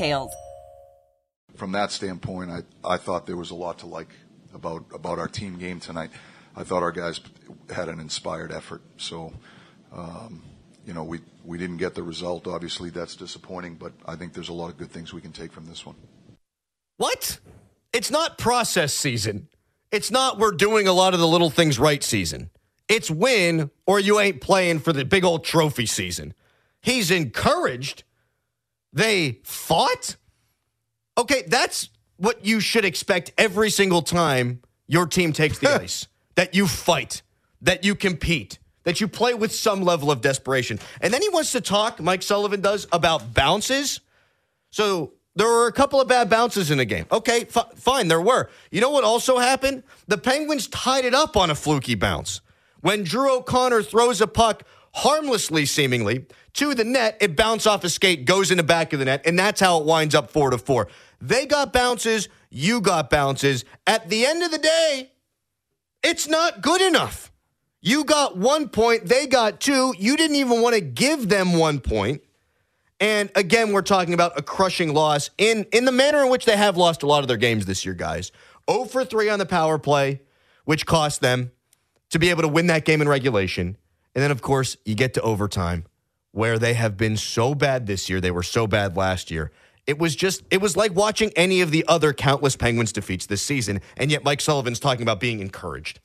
details. From that standpoint, I, I thought there was a lot to like about about our team game tonight. I thought our guys had an inspired effort. So, um, you know, we we didn't get the result. Obviously, that's disappointing. But I think there's a lot of good things we can take from this one. What? It's not process season. It's not we're doing a lot of the little things right season. It's win or you ain't playing for the big old trophy season. He's encouraged they fought? Okay, that's what you should expect every single time your team takes the ice. That you fight, that you compete, that you play with some level of desperation. And then he wants to talk, Mike Sullivan does, about bounces. So there were a couple of bad bounces in the game. Okay, f- fine, there were. You know what also happened? The Penguins tied it up on a fluky bounce. When Drew O'Connor throws a puck harmlessly, seemingly, to the net. It bounces off a skate, goes in the back of the net, and that's how it winds up four to four. They got bounces, you got bounces. At the end of the day, it's not good enough. You got one point, they got two. You didn't even want to give them one point. And again, we're talking about a crushing loss in, in the manner in which they have lost a lot of their games this year, guys. 0 for 3 on the power play, which cost them to be able to win that game in regulation. And then, of course, you get to overtime where they have been so bad this year. They were so bad last year. It was just, it was like watching any of the other countless Penguins defeats this season. And yet Mike Sullivan's talking about being encouraged.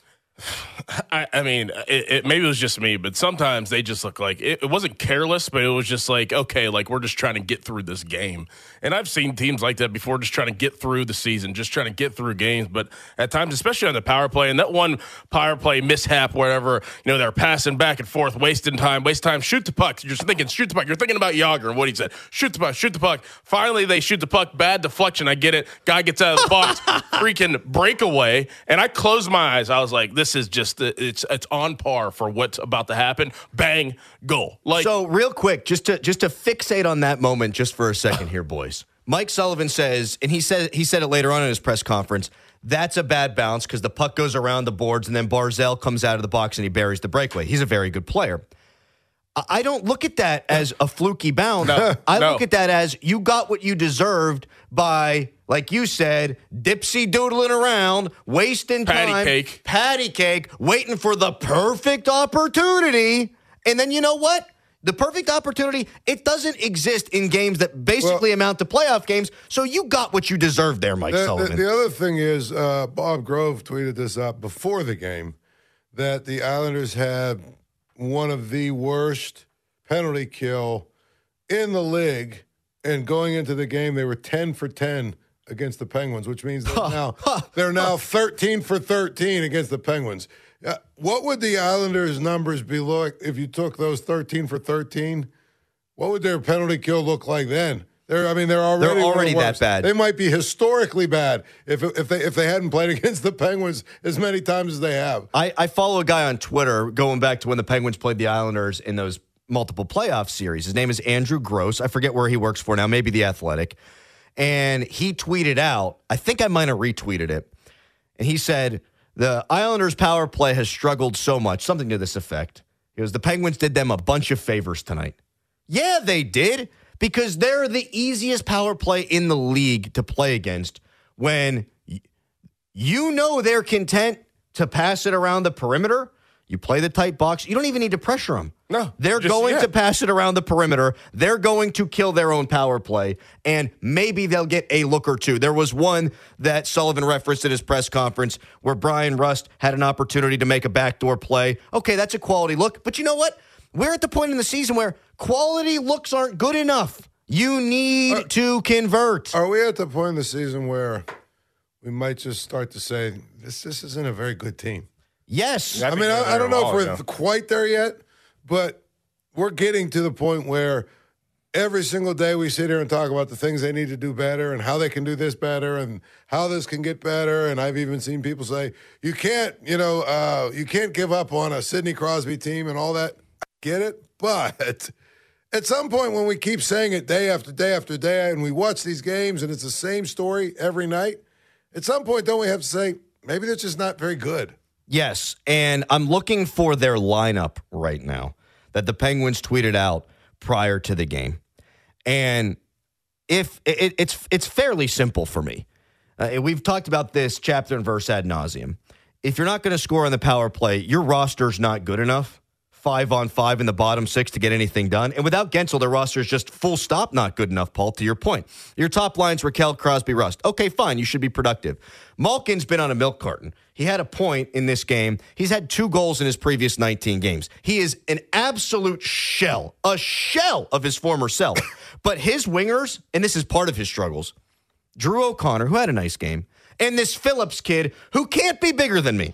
I, I mean, it, it, maybe it was just me, but sometimes they just look like it, it, wasn't careless, but it was just like, okay, like we're just trying to get through this game. And I've seen teams like that before, just trying to get through the season, just trying to get through games. But at times, especially on the power play, and that one power play mishap, wherever, you know, they're passing back and forth, wasting time, waste time, shoot the puck. You're just thinking, shoot the puck. You're thinking about Jagr and what he said. Shoot the puck, shoot the puck. Finally, they shoot the puck. Bad deflection. I get it. Guy gets out of the box, freaking breakaway. And I closed my eyes. I was like, this is just the it's it's on par for what's about to happen. Bang, goal. Like so, real quick, just to just to fixate on that moment, just for a second here, boys. Mike Sullivan says, and he said he said it later on in his press conference. That's a bad bounce because the puck goes around the boards, and then Barzal comes out of the box and he buries the breakaway. He's a very good player. I don't look at that as a fluky bounce. No, I no. look at that as you got what you deserved by, like you said, dipsy doodling around, wasting patty time, cake, patty cake, waiting for the perfect opportunity. And then you know what? The perfect opportunity, it doesn't exist in games that basically well, amount to playoff games. So you got what you deserved there, Mike the, Sullivan. The, the, other thing is, uh, Bob Grove tweeted this out before the game that the Islanders had one of the worst penalty kill in the league. And going into the game, they were 10 for 10 against the Penguins, which means they're now, they're now 13 for 13 against the Penguins. Uh, what would the Islanders' numbers be like if you took those 13 for 13? What would their penalty kill look like then? They're, I mean, they're already they're already that bad. They might be historically bad if if they if they hadn't played against the Penguins as many times as they have. I, I follow a guy on Twitter going back to when the Penguins played the Islanders in those multiple playoff series. His name is Andrew Gross. I forget where he works for now, maybe the Athletic. And he tweeted out, I think I might have retweeted it. And he said, The Islanders' power play has struggled so much, something to this effect. He goes, The Penguins did them a bunch of favors tonight. Yeah, they did because they're the easiest power play in the league to play against when you know they're content to pass it around the perimeter. You play the tight box. You don't even need to pressure them. No, They're just- going yeah. to pass it around the perimeter. They're going to kill their own power play, and maybe they'll get a look or two. There was one that Sullivan referenced at his press conference where Brian Rust had an opportunity to make a backdoor play. Okay, that's a quality look, but you know what? We're at the point in the season where quality looks aren't good enough. You need uh, to convert. Are we at the point in the season where we might just start to say this this isn't a very good team? Yes. I I mean, I, I don't know if we're ago. quite there yet, but we're getting to the point where every single day we sit here and talk about the things they need to do better and how they can do this better and how this can get better. And I've even seen people say, you can't, you know, uh, you can't give up on a Sidney Crosby team and all that. I get it. But at some point when we keep saying it day after day after day and we watch these games and it's the same story every night, at some point don't we have to say, maybe they're just not very good? Yes, and I'm looking for their lineup right now that the Penguins tweeted out prior to the game, and if it, it's it's fairly simple for me. Uh, we've talked about this chapter and verse ad nauseum. If you're not going to score on the power play, your roster's not good enough. Five on five in the bottom six to get anything done. And without Guentzel, their roster is just full stop not good enough, Paul, to your point. Your top lines Rakell, Crosby, Rust. Okay, fine. You should be productive. Malkin's been on a milk carton. He had a point in this game. He's had two goals in his previous 19 games. He is an absolute shell, a shell of his former self. but his wingers, and this is part of his struggles, Drew O'Connor, who had a nice game, and this Phillips kid who can't be bigger than me.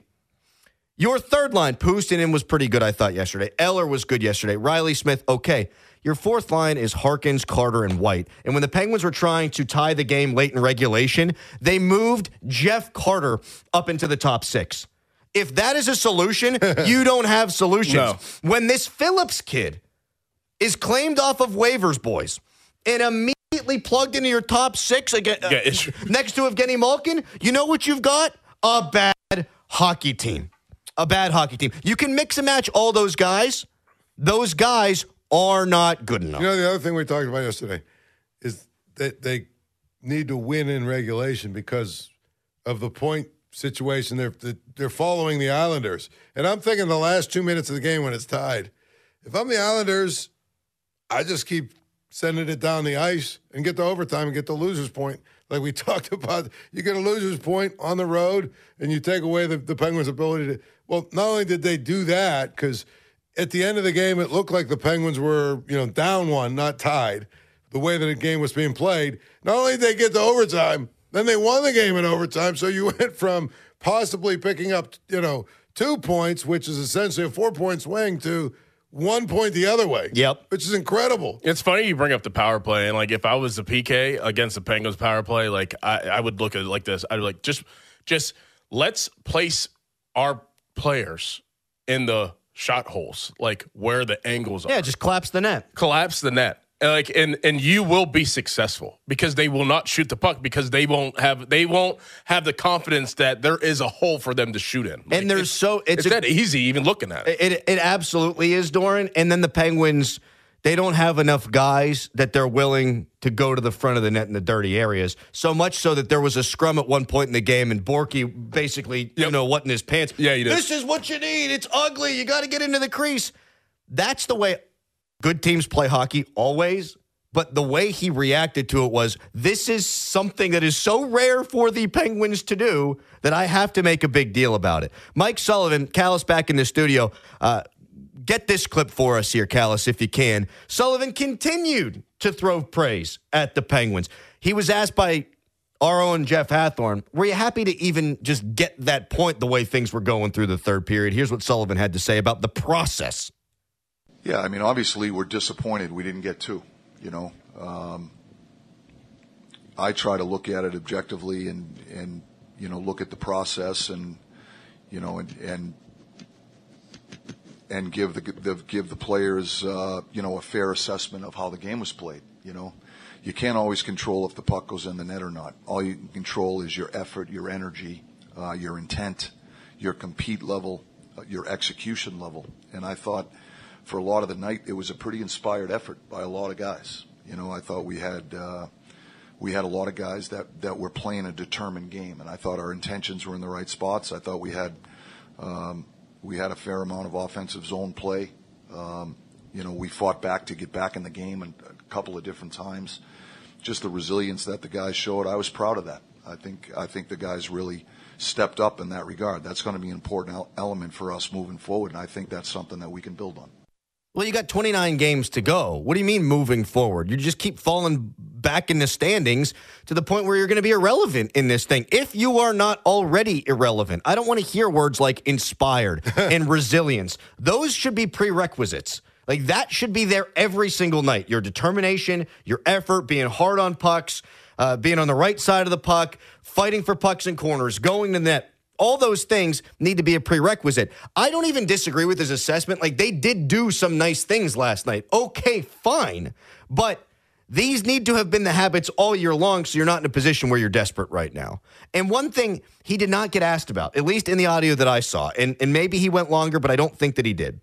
Your third line, Puustinen was pretty good, I thought, yesterday. Eller was good yesterday. Riley Smith, okay. Your fourth line is Harkins, Carter, and White. And when the Penguins were trying to tie the game late in regulation, they moved Jeff Carter up into the top six. If that is a solution, you don't have solutions. No. When this Phillips kid is claimed off of waivers, boys, and immediately plugged into your top six again, uh, Yeah, next to Evgeny Malkin, you know what you've got? A bad hockey team. A bad hockey team. You can mix and match all those guys. Those guys are not good enough. You know, the other thing we talked about yesterday is that they need to win in regulation because of the point situation. They're they're following the Islanders, and I'm thinking the last two minutes of the game when it's tied. If I'm the Islanders, I just keep sending it down the ice and get the overtime and get the loser's point. Like we talked about, you get a loser's point on the road and you take away the, the Penguins' ability to. Well, not only did they do that, because at the end of the game, it looked like the Penguins were, you know, down one, not tied, the way that the game was being played. Not only did they get to overtime, then they won the game in overtime. So you went from possibly picking up, you know, two points, which is essentially a four point swing, to one point the other way. Yep. Which is incredible. It's funny you bring up the power play, and like if I was the PK against the Penguins power play, like I, I would look at it like this. I'd be like, just, just let's place our players in the shot holes, like where the angles are. Yeah, just collapse the net. collapse the net. Like and and you will be successful because they will not shoot the puck because they won't have they won't have the confidence that there is a hole for them to shoot in. Like, And there's it's, so it's, it's, a, that easy even looking at it. it it absolutely is, Dorin. And then the Penguins, they don't have enough guys that they're willing to go to the front of the net in the dirty areas. So much so that there was a scrum at one point in the game, and Borky basically, you know, what in his pants. Yeah, he did. This is what you need. It's ugly. You got to get into the crease. That's the way good teams play hockey always. But the way he reacted to it was this is something that is so rare for the Penguins to do that I have to make a big deal about it. Mike Sullivan, Callis back in the studio. Uh, get this clip for us here, Callis, if you can. Sullivan continued to throw praise at the Penguins. He was asked by our own Jeff Hathorn, were you happy to even just get that point the way things were going through the third period? Here's what Sullivan had to say about the process. Yeah, I mean, obviously we're disappointed we didn't get two. You know, um, I try to look at it objectively and and you know look at the process and you know and and and give the, the give the players uh, you know a fair assessment of how the game was played. You know, you can't always control if the puck goes in the net or not. All you can control is your effort, your energy, uh, your intent, your compete level, uh, your execution level. And I thought for a lot of the night it was a pretty inspired effort by a lot of guys. You know, I thought we had. Uh, we had a lot of guys that, that were playing a determined game, and I thought our intentions were in the right spots. I thought we had um, we had a fair amount of offensive zone play. Um, you know, we fought back to get back in the game and a couple of different times. Just the resilience that the guys showed, I was proud of that. I think I think the guys really stepped up in that regard. That's going to be an important element for us moving forward, and I think that's something that we can build on. Well, you got 29 games to go. What do you mean moving forward? You just keep falling back in the standings to the point where you're going to be irrelevant in this thing. If you are not already irrelevant, I don't want to hear words like inspired and resilience. Those should be prerequisites. Like that should be there every single night. Your determination, your effort, being hard on pucks, uh, being on the right side of the puck, fighting for pucks and corners, going to net. All those things need to be a prerequisite. I don't even disagree with his assessment. Like they did do some nice things last night. Okay, fine. But these need to have been the habits all year long, so you're not in a position where you're desperate right now. And one thing he did not get asked about, at least in the audio that I saw, and, and maybe he went longer, but I don't think that he did.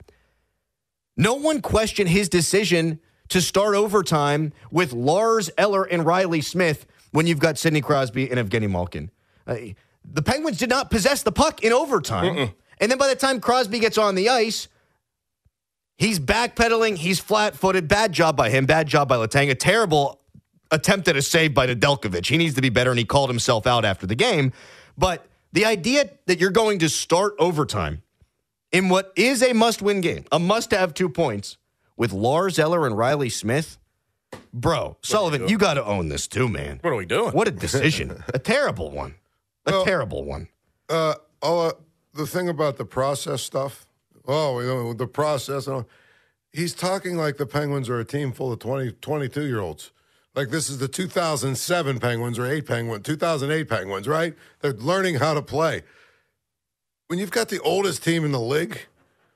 No one questioned his decision to start overtime with Lars Eller and Riley Smith when you've got Sidney Crosby and Evgeny Malkin. Uh, the Penguins did not possess the puck in overtime. Mm-mm. And then by the time Crosby gets on the ice, he's backpedaling, he's flat footed. Bad job by him, bad job by Letang. A terrible attempt at a save by Nedeljkovic. He needs to be better, and he called himself out after the game. But the idea that you're going to start overtime in what is a must win game, a must have two points with Lars Eller and Riley Smith. Bro, what Sullivan, you got to own this too, man. What are we doing? What a decision. a terrible one. A well, terrible one. Uh, uh, the thing about the process stuff, oh, you know, the process, he's talking like the Penguins are a team full of 20, 22 year olds. Like this is the 2007 Penguins or 8 Penguins, 2008 Penguins, right? They're learning how to play when you've got the oldest team in the league,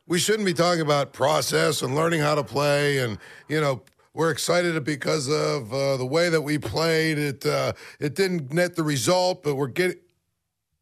we shouldn't be talking about process and learning how to play. And, you know, we're excited because of uh, the way that we played. It, uh, it didn't net the result, but we're getting.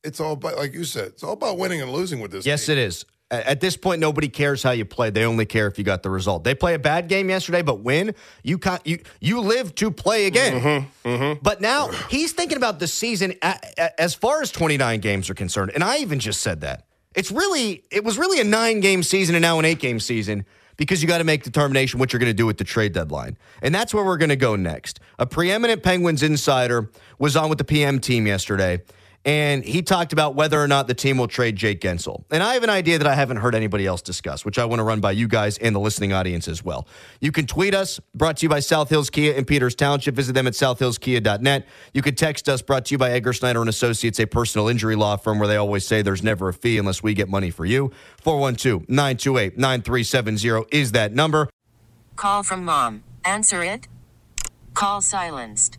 It's all about, like you said, it's all about winning and losing with this. Yes, team. it is. At this point, nobody cares how you play. They only care if you got the result. They play a bad game yesterday, but win. You you you live to play again. Mm-hmm, mm-hmm. But now he's thinking about the season as far as 29 games are concerned, and I even just said that it's really it was really a nine game season and now an eight game season because you got to make determination what you're going to do with the trade deadline. And that's where we're going to go next. A preeminent Penguins insider was on with the PM team yesterday and he talked about whether or not the team will trade Jake Guentzel. And I have an idea that I haven't heard anybody else discuss, which I want to run by you guys and the listening audience as well. You can tweet us, brought to you by South Hills Kia in Peters Township. Visit them at southhillskia.net. You can text us, brought to you by Edgar Snyder and Associates, a personal injury law firm where they always say there's never a fee unless we get money for you. 412 928 9370 is that number. Call from mom. Answer it. Call silenced.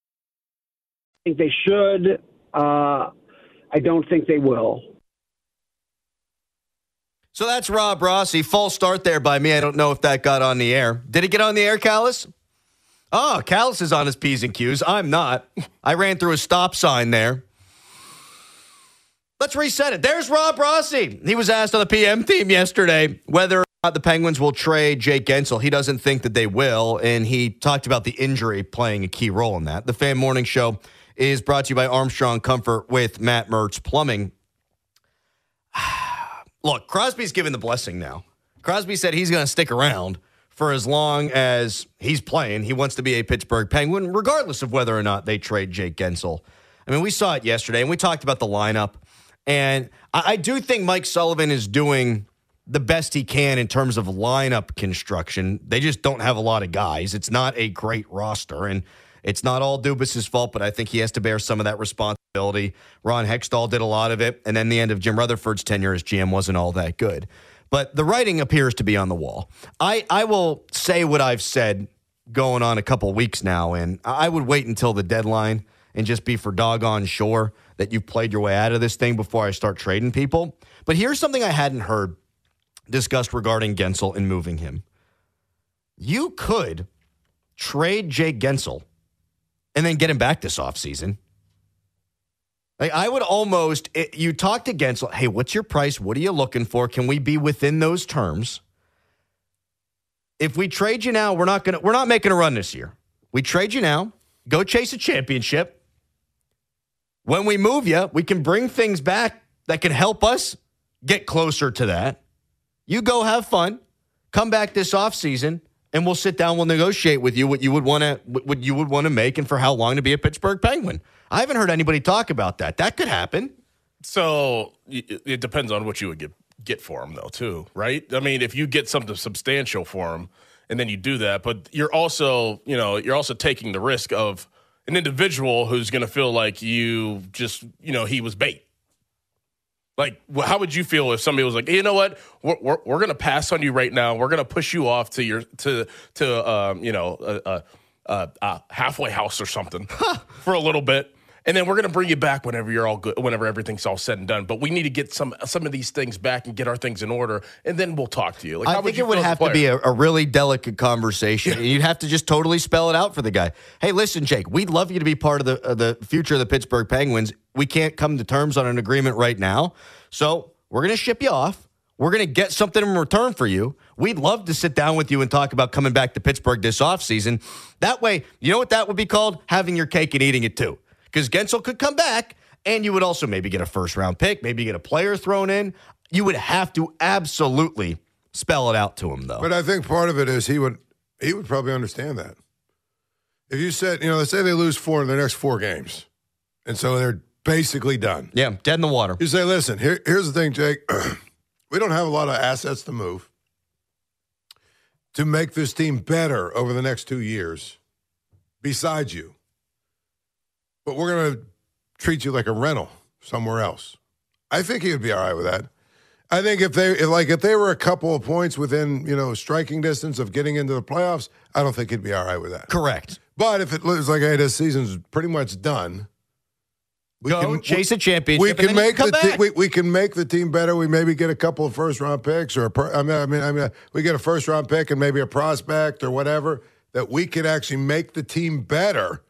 think they should. Uh, I don't think they will. So that's Rob Rossi. False start there by me. I don't know if that got on the air. Did it get on the air, Callis? Oh, Callis is on his P's and Q's. I'm not. I ran through a stop sign there. Let's reset it. There's Rob Rossi. He was asked on the PM team yesterday whether the Penguins will trade Jake Guentzel. He doesn't think that they will, and he talked about the injury playing a key role in that. The Fan Morning Show is brought to you by Armstrong Comfort with Matt Mertz Plumbing. Look, Crosby's given the blessing now. Crosby said he's going to stick around for as long as he's playing. He wants to be a Pittsburgh Penguin, regardless of whether or not they trade Jake Guentzel. I mean, we saw it yesterday, and we talked about the lineup. And I, I do think Mike Sullivan is doing the best he can in terms of lineup construction. They just don't have a lot of guys. It's not a great roster, and it's not all Dubas's fault, but I think he has to bear some of that responsibility. Ron Hextall did a lot of it, and then the end of Jim Rutherford's tenure as GM wasn't all that good. But the writing appears to be on the wall. I, I will say what I've said going on a couple weeks now, and I would wait until the deadline and just be for doggone sure that you've played your way out of this thing before I start trading people. But here's something I hadn't heard discussed regarding Guentzel and moving him. You could trade Jake Guentzel and then get him back this offseason. Like I would almost it, you talked to Guentzel, hey, what's your price? What are you looking for? Can we be within those terms? If we trade you now, we're not gonna we're not making a run this year. We trade you now, go chase a championship. When we move you, we can bring things back that can help us get closer to that. You go have fun, come back this offseason, and we'll sit down, we'll negotiate with you what you would want to what you would want to make and for how long to be a Pittsburgh Penguin. I haven't heard anybody talk about that. That could happen. So it depends on what you would get get for him, though, too, right? I mean, if you get something substantial for him, and then you do that, but you're also, you know, you're also taking the risk of an individual who's going to feel like you just, you know, he was bait. Like, how would you feel if somebody was like, hey, you know what, we're, we're, we're going to pass on you right now. We're going to push you off to your to to um, you know a, a, a halfway house or something for a little bit and then we're going to bring you back whenever you're all good, whenever everything's all said and done. But we need to get some some of these things back and get our things in order, and then we'll talk to you. Like, I think it would have to be a, a, really delicate conversation. You'd have to just totally spell it out for the guy. Hey, listen, Jake, we'd love you to be part of the of the future of the Pittsburgh Penguins. We can't come to terms on an agreement right now, so we're going to ship you off. We're going to get something in return for you. We'd love to sit down with you and talk about coming back to Pittsburgh this offseason. That way, you know what that would be called? Having your cake and eating it too because Guentzel could come back and you would also maybe get a first round pick, maybe get a player thrown in. You would have to absolutely spell it out to him, though. But I think part of it is he would he would probably understand that. If you said, you know, let's say they lose four in the next four games, and so they're basically done. Yeah, dead in the water. You say, listen, here, here's the thing, Jake. we don't have a lot of assets to move to make this team better over the next two years. Besides you, but we're going to treat you like a rental somewhere else. I think he would be all right with that. I think if they if like if they were a couple of points within you know striking distance of getting into the playoffs, I don't think he'd be all right with that. Correct. But if it looks like hey, this season's pretty much done, we Go can chase a championship. We can make the te- we, we can make the team better. We maybe get a couple of first round picks, or a, I mean, I mean, I mean, we get a first round pick and maybe a prospect or whatever that we could actually make the team better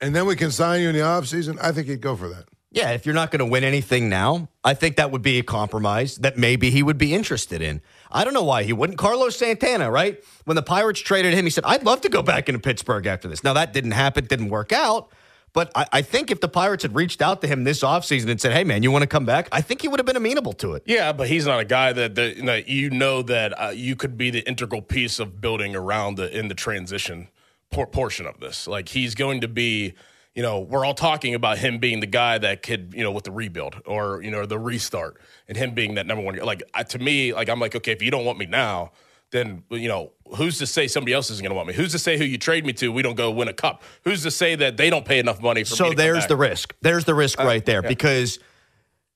and then we can sign you in the offseason, I think he'd go for that. Yeah, if you're not going to win anything now, I think that would be a compromise that maybe he would be interested in. I don't know why he wouldn't. Carlos Santana, right? When the Pirates traded him, he said, I'd love to go back into Pittsburgh after this. Now, that didn't happen, didn't work out. But I, I, think if the Pirates had reached out to him this offseason and said, hey, man, you want to come back? I think he would have been amenable to it. Yeah, but he's not a guy that, that you know, you know that uh, you could be the integral piece of building around the, in the transition por- portion of this. Like, he's going to be – you know, we're all talking about him being the guy that could, you know, with the rebuild or, you know, the restart and him being that number one. Like, to me, like, I'm like, okay, if you don't want me now, then, you know, who's to say somebody else isn't going to want me? Who's to say who you trade me to, we don't go win a cup? Who's to say that they don't pay enough money for so there's the risk. There's the risk uh, right there yeah. because,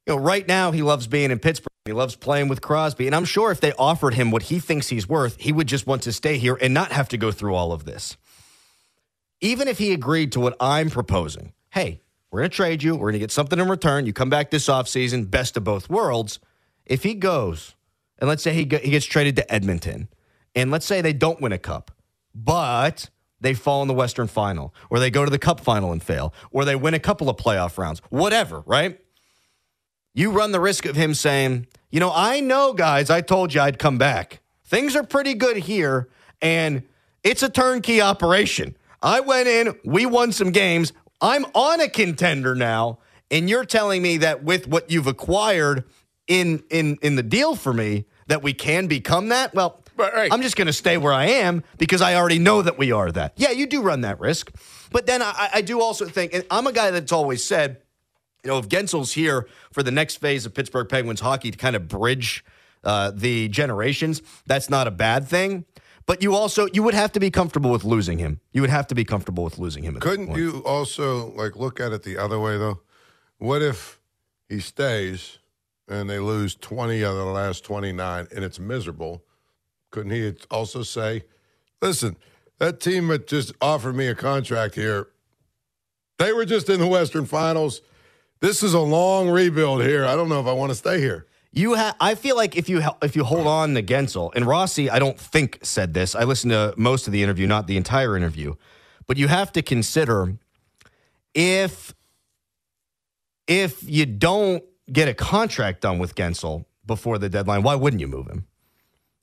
you know, right now he loves being in Pittsburgh. He loves playing with Crosby. And I'm sure if they offered him what he thinks he's worth, he would just want to stay here and not have to go through all of this. Even if he agreed to what I'm proposing, hey, we're going to trade you. We're going to get something in return. You come back this offseason, best of both worlds. If he goes, and let's say he, he gets traded to Edmonton, and let's say they don't win a cup, but they fall in the Western final, or they go to the cup final and fail, or they win a couple of playoff rounds, whatever, right? You run the risk of him saying, you know, I know, guys, I told you I'd come back. Things are pretty good here, and it's a turnkey operation. I went in, we won some games. I'm on a contender now, and you're telling me that with what you've acquired in in in the deal for me, that we can become that? Well, Right. I'm just going to stay where I am because I already know that we are that. Yeah, you do run that risk. But then I, I do also think, and I'm a guy that's always said, you know, if Guentzel's here for the next phase of Pittsburgh Penguins hockey to kind of bridge uh, the generations, that's not a bad thing. But you also you would have to be comfortable with losing him. You would have to be comfortable with losing him. Couldn't you also like look at it the other way though? What if he stays and they lose twenty out of the last twenty nine and it's miserable? Couldn't he also say, "Listen, that team that just offered me a contract here, they were just in the Western Finals. This is a long rebuild here. I don't know if I want to stay here." You have. I feel like if you if you hold on to Guentzel and Rossi, I don't think said this. I listened to most of the interview, not the entire interview, but you have to consider if if you don't get a contract done with Guentzel before the deadline, why wouldn't you move him?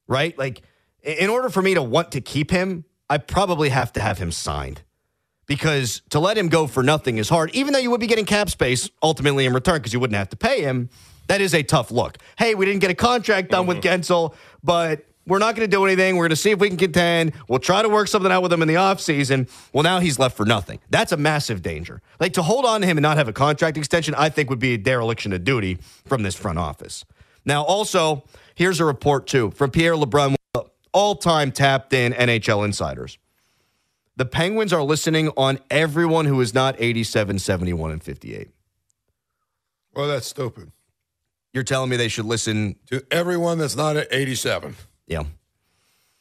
Right? Like, in order for me to want to keep him, I probably have to have him signed because to let him go for nothing is hard, even though you would be getting cap space ultimately in return because you wouldn't have to pay him. That is a tough look. Hey, we didn't get a contract done with mm-hmm. Guentzel, but we're not going to do anything. We're going to see if we can contend. We'll try to work something out with him in the offseason. Well, now he's left for nothing. That's a massive danger. Like to hold on to him and not have a contract extension, I think would be a dereliction of duty from this front office. Now, also, here's a report too from Pierre LeBrun, all time tapped in NHL insiders. The Penguins are listening on everyone who is not 87, 71, and 58. Well, that's stupid. You're telling me they should listen? To everyone that's not at 87. Yeah.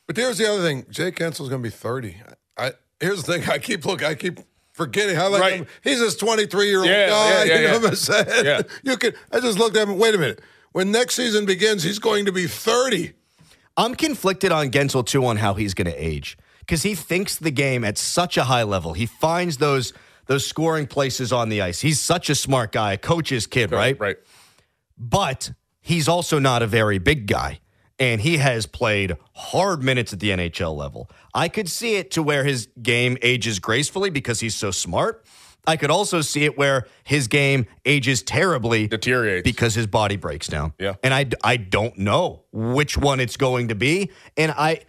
But here's the other thing: Jake Guentzel's going to be 30. I here's the thing: I keep look, I keep forgetting. I like Right. him. He's this 23 year old Yeah, guy. yeah, yeah, you know what I'm saying? Yeah. You could. I just looked at him. Wait a minute. When next season begins, he's going to be 30. I'm conflicted on Guentzel too on how he's going to age because he thinks the game at such a high level. He finds those those scoring places on the ice. He's such a smart guy, a coach's kid, right? Right. But he's also not a very big guy. And he has played hard minutes at the NHL level. I could see it to where his game ages gracefully because he's so smart. I could also see it where his game ages terribly Deteriorates. because his body breaks down. Yeah. And I, I don't know which one it's going to be. And I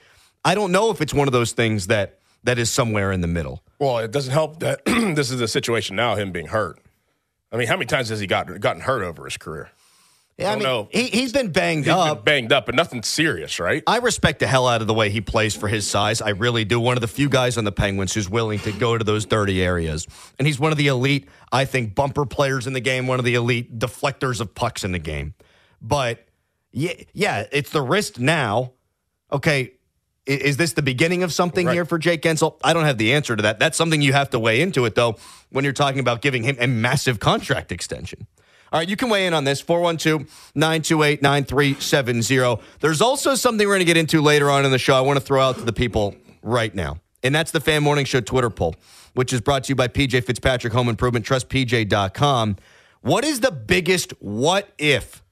I don't know if it's one of those things that that is somewhere in the middle. Well, it doesn't help that this is the situation now, him being hurt. I mean, how many times has he gotten gotten hurt over his career? I don't mean, know. He, he's been banged He's up. been banged up, but nothing serious, right? I respect the hell out of the way he plays for his size. I really do. One of the few guys on the Penguins who's willing to go to those dirty areas. And he's one of the elite, I think, bumper players in the game, one of the elite deflectors of pucks in the game. But yeah, yeah it's the wrist now. Okay, i- is this the beginning of something Right. here for Jake Guentzel? I don't have the answer to that. That's something you have to weigh into it, though, when you're talking about giving him a massive contract extension. All right, you can weigh in on this 412 928 9370. There's also something we're going to get into later on in the show. I want to throw out to the people right now. And that's the Fan Morning Show Twitter poll, which is brought to you by PJ Fitzpatrick Home Improvement, trustpj.com. What is the biggest what if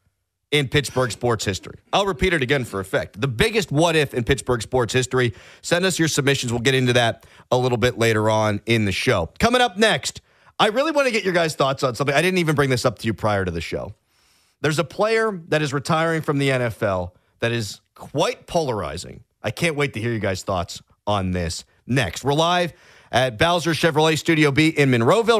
in Pittsburgh sports history? I'll repeat it again for effect. The biggest what if in Pittsburgh sports history. Send us your submissions. We'll get into that a little bit later on in the show. Coming up next, I really want to get your guys' thoughts on something. I didn't even bring this up to you prior to the show. There's a player that is retiring from the NFL that is quite polarizing. I can't wait to hear you guys' thoughts on this next. We're live at Bowser Chevrolet Studio B in Monroeville.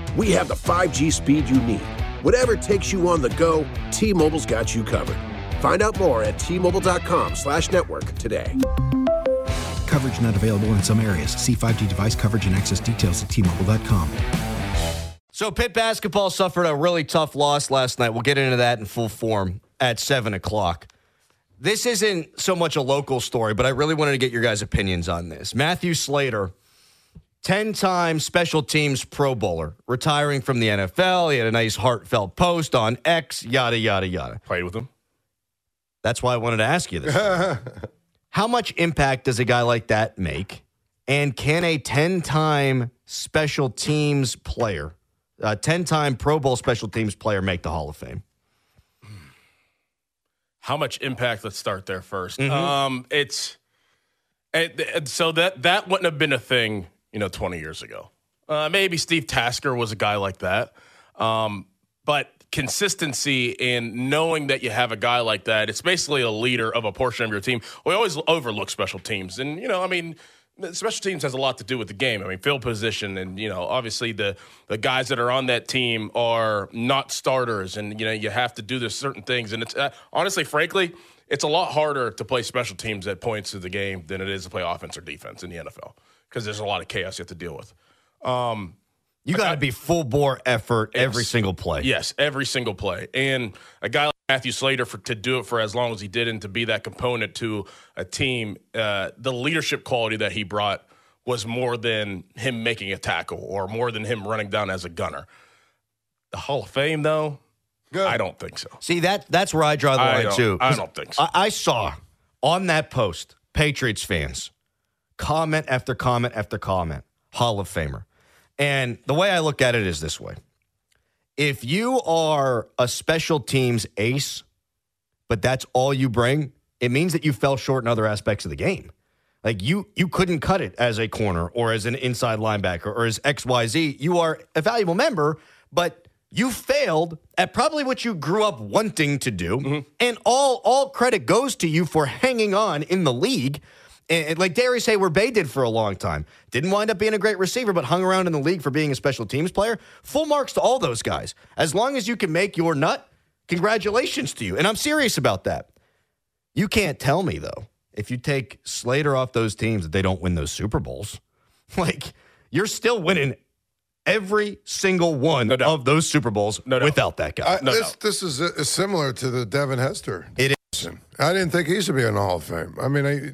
we have the 5G speed you need. Whatever takes you on the go, T Mobile's got you covered. Find out more at T-Mobile.com slash network today. Coverage not available in some areas. See 5G device coverage and access details at T-Mobile.com. So Pitt basketball suffered a really tough loss last night. We'll get into that in full form at seven o'clock. This isn't so much a local story, but I really wanted to get your guys' opinions on this. Matthew Slater, 10 time special teams Pro Bowler, retiring from the NFL. He had a nice heartfelt post on X, yada, yada, yada. Played with him. That's why I wanted to ask you this. How much impact does a guy like that make? And can a 10 time special teams player, a 10 time Pro Bowl special teams player, make the Hall of Fame? How much impact? Let's start there 1st Mhm. Um, it's it, it- so that that wouldn't have been a thing, you know, 20 years ago. Uh, maybe Steve Tasker was a guy like that, um, but consistency in knowing that you have a guy like that, it's basically a leader of a portion of your team. We always overlook special teams, and you know, I mean. Special teams has a lot to do with the game. I mean, field position, and you know, obviously the the guys that are on that team are not starters, and you know, you have to do this certain things. And it's uh, honestly, frankly, it's a lot harder to play special teams at points of the game than it is to play offense or defense in the NFL because there's a lot of chaos you have to deal with. Um, You got to be full bore effort every single play. Yes, every single play. And a guy like Matthew Slater for to do it for as long as he did and to be that component to a team, uh, the leadership quality that he brought was more than him making a tackle or more than him running down as a gunner. The Hall of Fame, though, Good. I don't think so. See that that's where I draw the I line too. I don't think so. I, I saw on that post Patriots fans comment after comment after comment, Hall of Famer. And the way I look at it is this way: if you are a special teams ace, but that's all you bring, it means that you fell short in other aspects of the game. Like you you couldn't cut it as a corner or as an inside linebacker or as XYZ. You are a valuable member, but you failed at probably what you grew up wanting to do. Mm-hmm. And all all credit goes to you for hanging on in the league. And, and like Darrius Heyward-Bey did for a long time. Didn't wind up being a great receiver, but hung around in the league for being a special teams player. Full marks to all those guys. As long as you can make your nut, congratulations to you. And I'm serious about that. You can't tell me though, if you take Slater off those teams that they don't win those Super Bowls. Like you're still winning every single one of those Super Bowls without that guy. I, this this is, uh, similar to the Devin Hester. It is. I didn't think he should be in the Hall of Fame. I mean, I, he's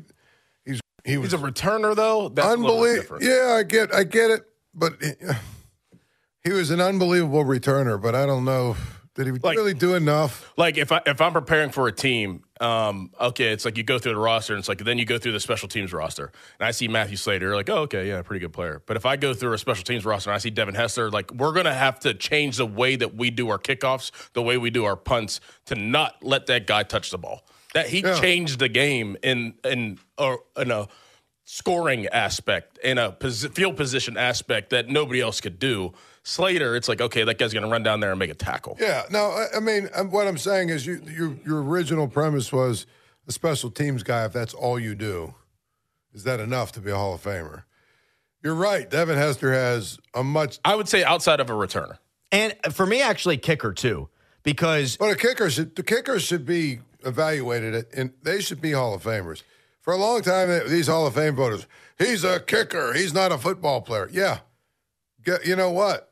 he was He's a returner, though. That's a little bit unbelievable. Yeah, I get I get it, but he, he was an unbelievable returner. But I don't know, did he really do enough? Like if I if I'm preparing for a team, um, okay, it's like you go through the roster, and it's like then you go through the special teams roster, and I see Matthew Slater, you're like, oh, okay, yeah, pretty good player. But if I go through a special teams roster and I see Devin Hester, like we're gonna have to change the way that we do our kickoffs, the way we do our punts, to not let that guy touch the ball. That he changed the game in in or in a scoring aspect, in a posi- field position aspect that nobody else could do. Slater, it's like okay, that guy's gonna run down there and make a tackle. Yeah, no, I, I mean, um, what I'm saying is, you, your your original premise was a special teams guy. If that's all you do, is that enough to be a Hall of Famer? You're right. Devin Hester has a much. I would say outside of a returner. And for me, actually, kicker too, because Well, the kickers should the kickers should be evaluated, it, and they should be Hall of Famers. For a long time, these Hall of Fame voters, he's a kicker. He's not a football player. Yeah, Get, you know what?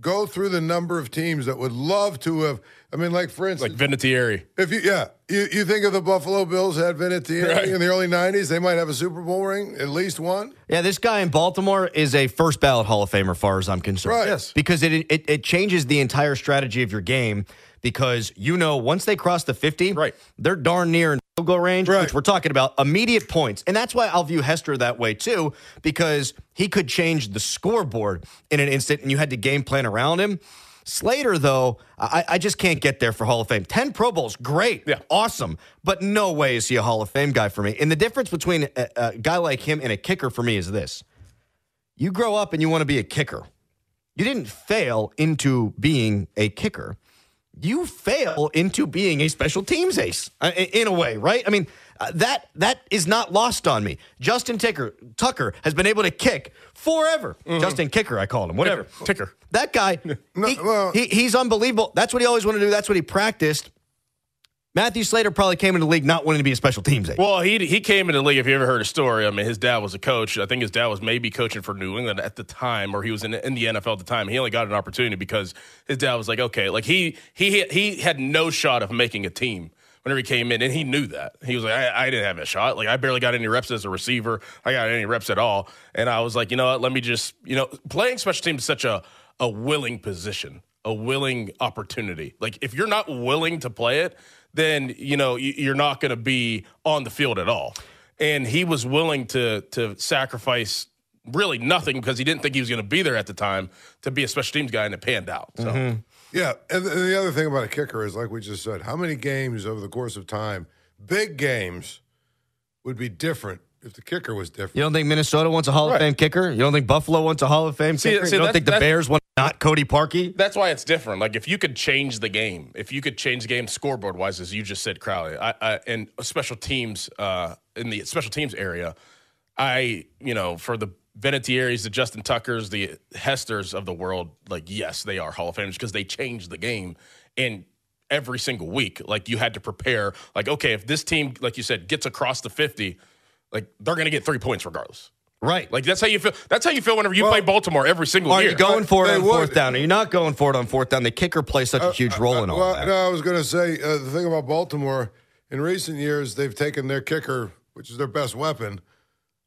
go through the number of teams that would love to have. I mean, like for instance, Like Vinatieri. if you yeah, you, you think of the Buffalo Bills had Vinatieri Right. in the early '90s, they might have a Super Bowl ring, at least one. Yeah, this guy in Baltimore is a first ballot Hall of Famer, as far as I'm concerned. Right. Yes. Because it, it it changes the entire strategy of your game. Because you know, once they cross the 50, right, they're darn near in field goal range, which we're talking about immediate points. And that's why I'll view Hester that way too, because he could change the scoreboard in an instant and you had to game plan around him. Slater, though, I, I just can't get there for Hall of Fame. 10 Pro Bowls, great, yeah. awesome, but no way is he a Hall of Fame guy for me. And the difference between a, a guy like him and a kicker for me is this you grow up and you want to be a kicker. You didn't fail into being a kicker. You fail into being a special teams ace uh, in a way, right? I mean, uh, that that is not lost on me. Justin Ticker, Tucker has been able to kick forever. Justin Kicker, I called him, whatever. Ticker. That guy, he- he, he's unbelievable. That's what he always wanted to do. That's what he practiced. Matthew Slater probably came into the league not wanting to be a special teams ace. Well, he he came into the league. If you ever heard a story, I mean, his dad was a coach. I think his dad was maybe coaching for New England at the time, or he was in, in the NFL at the time. He only got an opportunity because his dad was like, okay, like he he he had no shot of making a team whenever he came in, and he knew that. He was like, I, I didn't have a shot. Like I barely got any reps as a receiver. I got any reps at all, and I was like, you know what? Let me just, you know, playing special teams is such a a willing position, a willing opportunity. Like if you're not willing to play it, then you know you- you're not going to be on the field at all. And he was willing to to sacrifice really nothing because he didn't think he was going to be there at the time to be a special teams guy, and it panned out. So. Mm-hmm. Yeah, and the, and the other thing about a kicker is, like we just said, how many games over the course of time, big games, would be different if the kicker was different. You don't think Minnesota wants a Hall of Right. Fame kicker? You don't think Buffalo wants a Hall of Fame See- kicker? see, you don't think the Bears want not Cody Parkey? That's why it's different. Like if you could change the game, if you could change the game scoreboard wise, as you just said, Crowley, I, I, and special teams uh, in the special teams area, I you know for the Vinatieris, the Justin Tuckers, the Hesters of the world, like yes, they are Hall of Famers because they changed the game and. Every single week, like you had to prepare. Like, okay, if this team, like you said, gets across the fifty, like they're going to get three points regardless. Right. Like that's how you feel. That's how you feel whenever you play Baltimore every single Are year. you going for it on would. fourth down? Are you not going for it on fourth down? The kicker plays such a uh, huge uh, role uh, in all well, that. no, I was going to say uh, the thing about Baltimore in recent years, they've taken their kicker, which is their best weapon,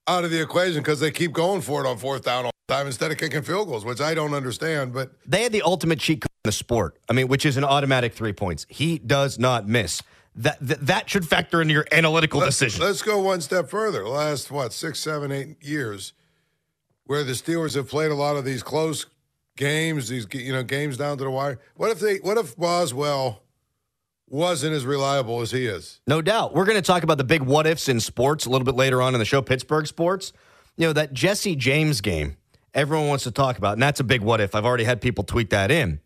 out of the equation because they keep going for it on fourth down all the time instead of kicking field goals, which I don't understand. But They had the ultimate cheat code in the sport. I mean, which is an automatic three points. He does not miss. That that, that should factor into your analytical let's, decision. let's go one step further. The last what six, seven, eight years, where the Steelers have played a lot of these close games, these you know games down to the wire. What if they? What if Boswell wasn't as reliable as he is? No doubt. We're going to talk about the big what ifs in sports a little bit later on in the show, Pittsburgh sports. You know, that Jesse James game, everyone wants to talk about, and that's a big what if. I've already had people tweet that in.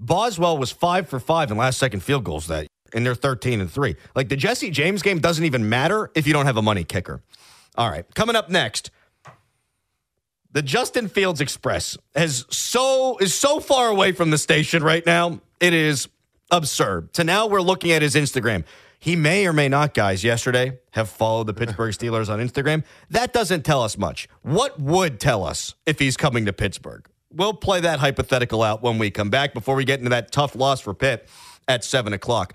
Boswell was five for five in last second field goals that year, and they're 13 and three. Like the Jesse James game doesn't even matter if you don't have a money kicker. All right, coming up next. The Justin Fields Express has so is so far away from the station right now. It is absurd. So now we're looking at his Instagram. He may or may not, guys, yesterday have followed the Pittsburgh Steelers on Instagram. That doesn't tell us much. What would tell us if he's coming to Pittsburgh? We'll play that hypothetical out when we come back before we get into that tough loss for Pitt at 7 o'clock.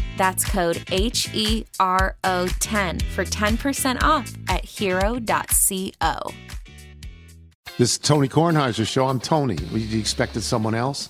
That's code H E R O 10 for 10% off at hero.co. This is Tony Kornheiser's show. I'm Tony. You expected someone else?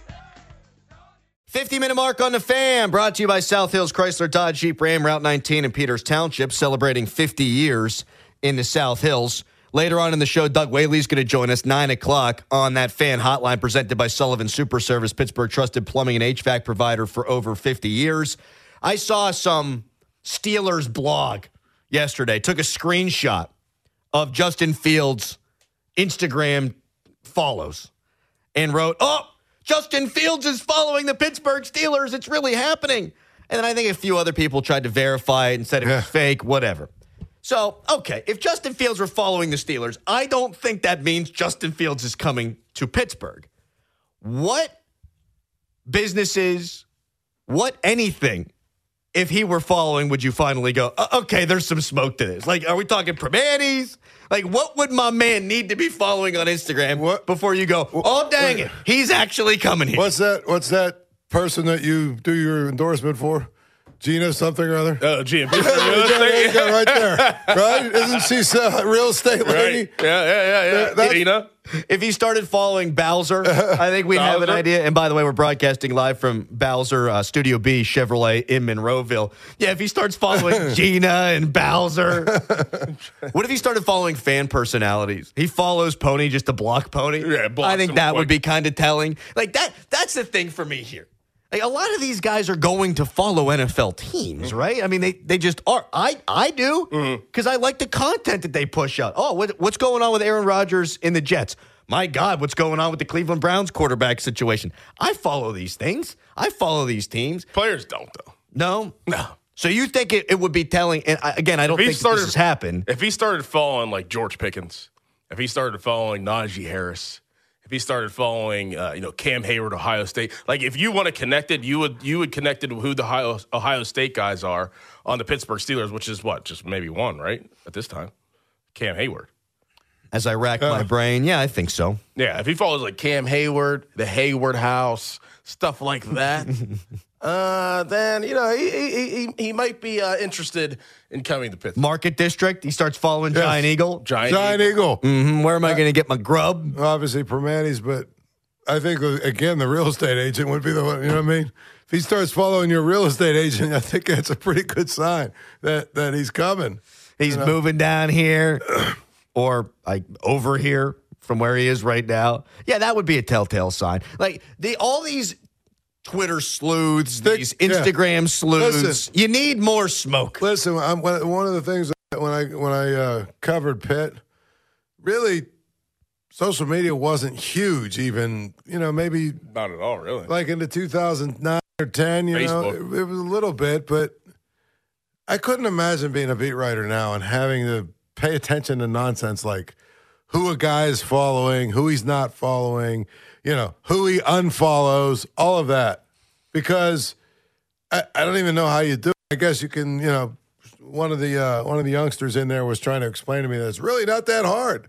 50 minute mark on the fan, brought to you by South Hills Chrysler Dodge Jeep Ram Route 19 in Peters Township, celebrating 50 years in the South Hills. Later on in the show, Doug Whaley's going to join us 9 o'clock on that fan hotline presented by Sullivan Super Service, Pittsburgh trusted plumbing and HVAC provider for over 50 years. I saw some Steelers blog yesterday, took a screenshot of Justin Fields' Instagram follows and wrote, Oh, Justin Fields is following the Pittsburgh Steelers. It's really happening. And then I think a few other people tried to verify it and said it was fake, whatever. So, okay, if Justin Fields were following the Steelers, I don't think that means Justin Fields is coming to Pittsburgh. What businesses, what anything, if he were following, would you finally go, "Uh, okay, there's some smoke to this? Like, are we talking Primanti's? Like, what would my man need to be following on Instagram before you go, oh, dang it, he's actually coming here? What's that? What's that person that you do your endorsement for? Gina something or other? Uh, GMP. there you go, right there. Right? Isn't she a real estate lady? Right. Yeah, yeah, yeah, yeah. That's- Gina. If he started following Bowser, I think we'd have an idea. And by the way, we're broadcasting live from Bowser uh, Studio B Chevrolet in Monroeville. Yeah, if he starts following Gina and Bowser, what if he started following fan personalities? He follows Pony just to block Pony. Yeah, I think that would be kind of telling. Like that. That's the thing for me here. Like a lot of these guys are going to follow NFL teams, mm-hmm. right? I mean, they they just are. I I do mm-hmm. because I like the content that they push out. Oh, what, what's going on with Aaron Rodgers in the Jets? My God, what's going on with the Cleveland Browns quarterback situation? I follow these things. I follow these teams. Players don't though. No, No. So you think it, it would be telling? And I, again, I don't think started- this has happened. If he started following like George Pickens, if he started following Najee Harris, if he started following uh, you know Cam Hayward, Ohio State, like if you want to connect it, you would you would connect it to who the Ohio, Ohio State guys are on the Pittsburgh Steelers, which is what just maybe one right at this time, Cam Hayward. As I rack my brain, yeah, I think so. Yeah, if he follows like Cam Hayward, the Hayward House, stuff like that, uh, then you know he he, he, he might be uh, interested in coming to Pittsburgh. Market District. He starts following Yes. Giant Eagle. Giant, Giant Eagle. hmm Where am I going to get my grub? Obviously, Primanti's, but I think, uh, again, the real estate agent would be the one, you know what I mean? If he starts following your real estate agent, I think that's a pretty good sign that, that he's coming. He's moving down here or like over here from where he is right now. Yeah, that would be a telltale sign. Like the all these Twitter sleuths, these yeah. Instagram sleuths. Listen. you need more smoke. Listen, I'm, one one of the things that when I when I uh, covered Pitt, really, social media wasn't huge. Even you know maybe Not at all, really. like into 2009 or 10. You know, it, it was a little bit, but I couldn't imagine being a beat writer now and having to pay attention to nonsense like who a guy is following, who he's not following, you know, who he unfollows, all of that, because I, I don't even know how you do. it. I guess you can, you know, one of the uh, one of the youngsters in there was trying to explain to me that it's really not that hard.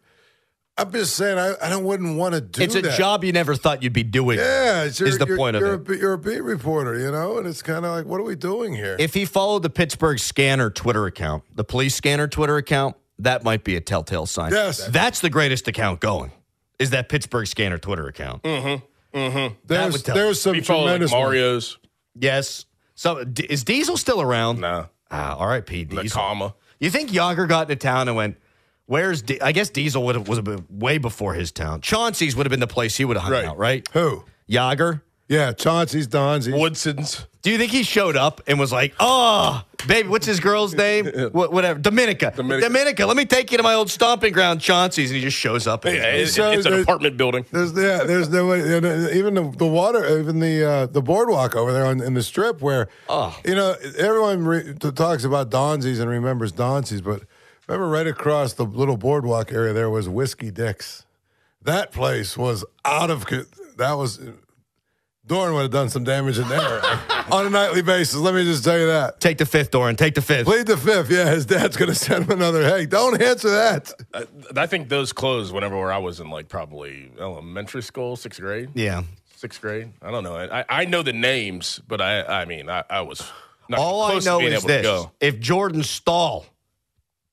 I'm just saying, I, I don't wouldn't want to do it's a that. job you never thought you'd be doing. Yeah, it's, is the you're, point you're of it. A, you're a beat reporter, you know, and it's kind of like, what are we doing here? If he followed the Pittsburgh Scanner Twitter account, the police scanner Twitter account, that might be a telltale sign. Yes. That's the greatest account going, is that Pittsburgh Scanner Twitter account. Mm-hmm. Mm-hmm. There's- would tell. there's some You follow like tremendous ones. Mario's. Yes. So D- is Diesel still around? No. Ah, all right, P. Diesel. Nakama. You think Jagr got into town and went, Where's Di- I guess Diesel would have was a bit way before his town. Chauncey's would have been the place he would have hung Right. out, right? Who? Jagr. Yeah, Chauncey's, Donzi's. Woodson's. Do you think he showed up and was like, ah, "Oh, baby, what's his girl's name? What, whatever, Dominica. Dominica. Let me take you to my old stomping ground, Chauncey's." And he just shows up. And Yeah, he's- it- it's an apartment building. There's yeah, there's no way. you uh, know, Even the, the water, even the uh, the boardwalk over there on, in the strip, where Oh. you know everyone re- talks about Donzi's and remembers Donzi's, but remember right across the little boardwalk area there was Whiskey Dick's. That place was out of. That was. Dorin would have done some damage in there on a nightly basis. Let me just tell you that. Take the fifth, Dorin. Take the fifth. Plead the fifth. Yeah, his dad's going to send him another. Hey, don't answer that. I, I think those closed whenever I was in like probably elementary school, sixth grade. Yeah. Sixth grade. I don't know. I, I know the names, but I I mean I, I was not All I close to know being is this: if Jordan Staal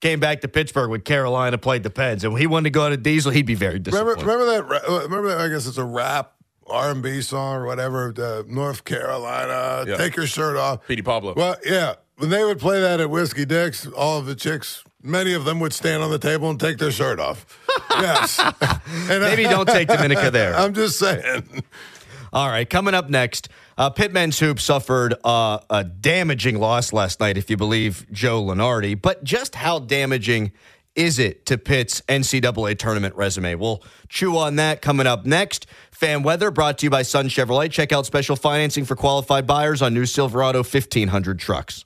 came back to Pittsburgh with Carolina, played the Pens, and he wanted to go to Diesel, he'd be very Remember, disappointed. remember that? uh, Remember that? I guess it's a rap R and B song or whatever. The North Carolina, Yeah. take your shirt off. Petey Pablo. Well, yeah. When they would play that at Whiskey Dick's, all of the chicks, many of them would stand on the table and take their shirt off. yes. And Maybe don't take Dominica there. I'm just saying. All right, coming up next, uh, Pitt men's Hoop suffered uh, a damaging loss last night, if you believe Joe Lunardi. But just how damaging is it to Pitt's NCAA tournament resume? We'll chew on that coming up next. Fan weather brought to you by Sun Chevrolet. Check out special financing for qualified buyers on new Silverado 1500 trucks.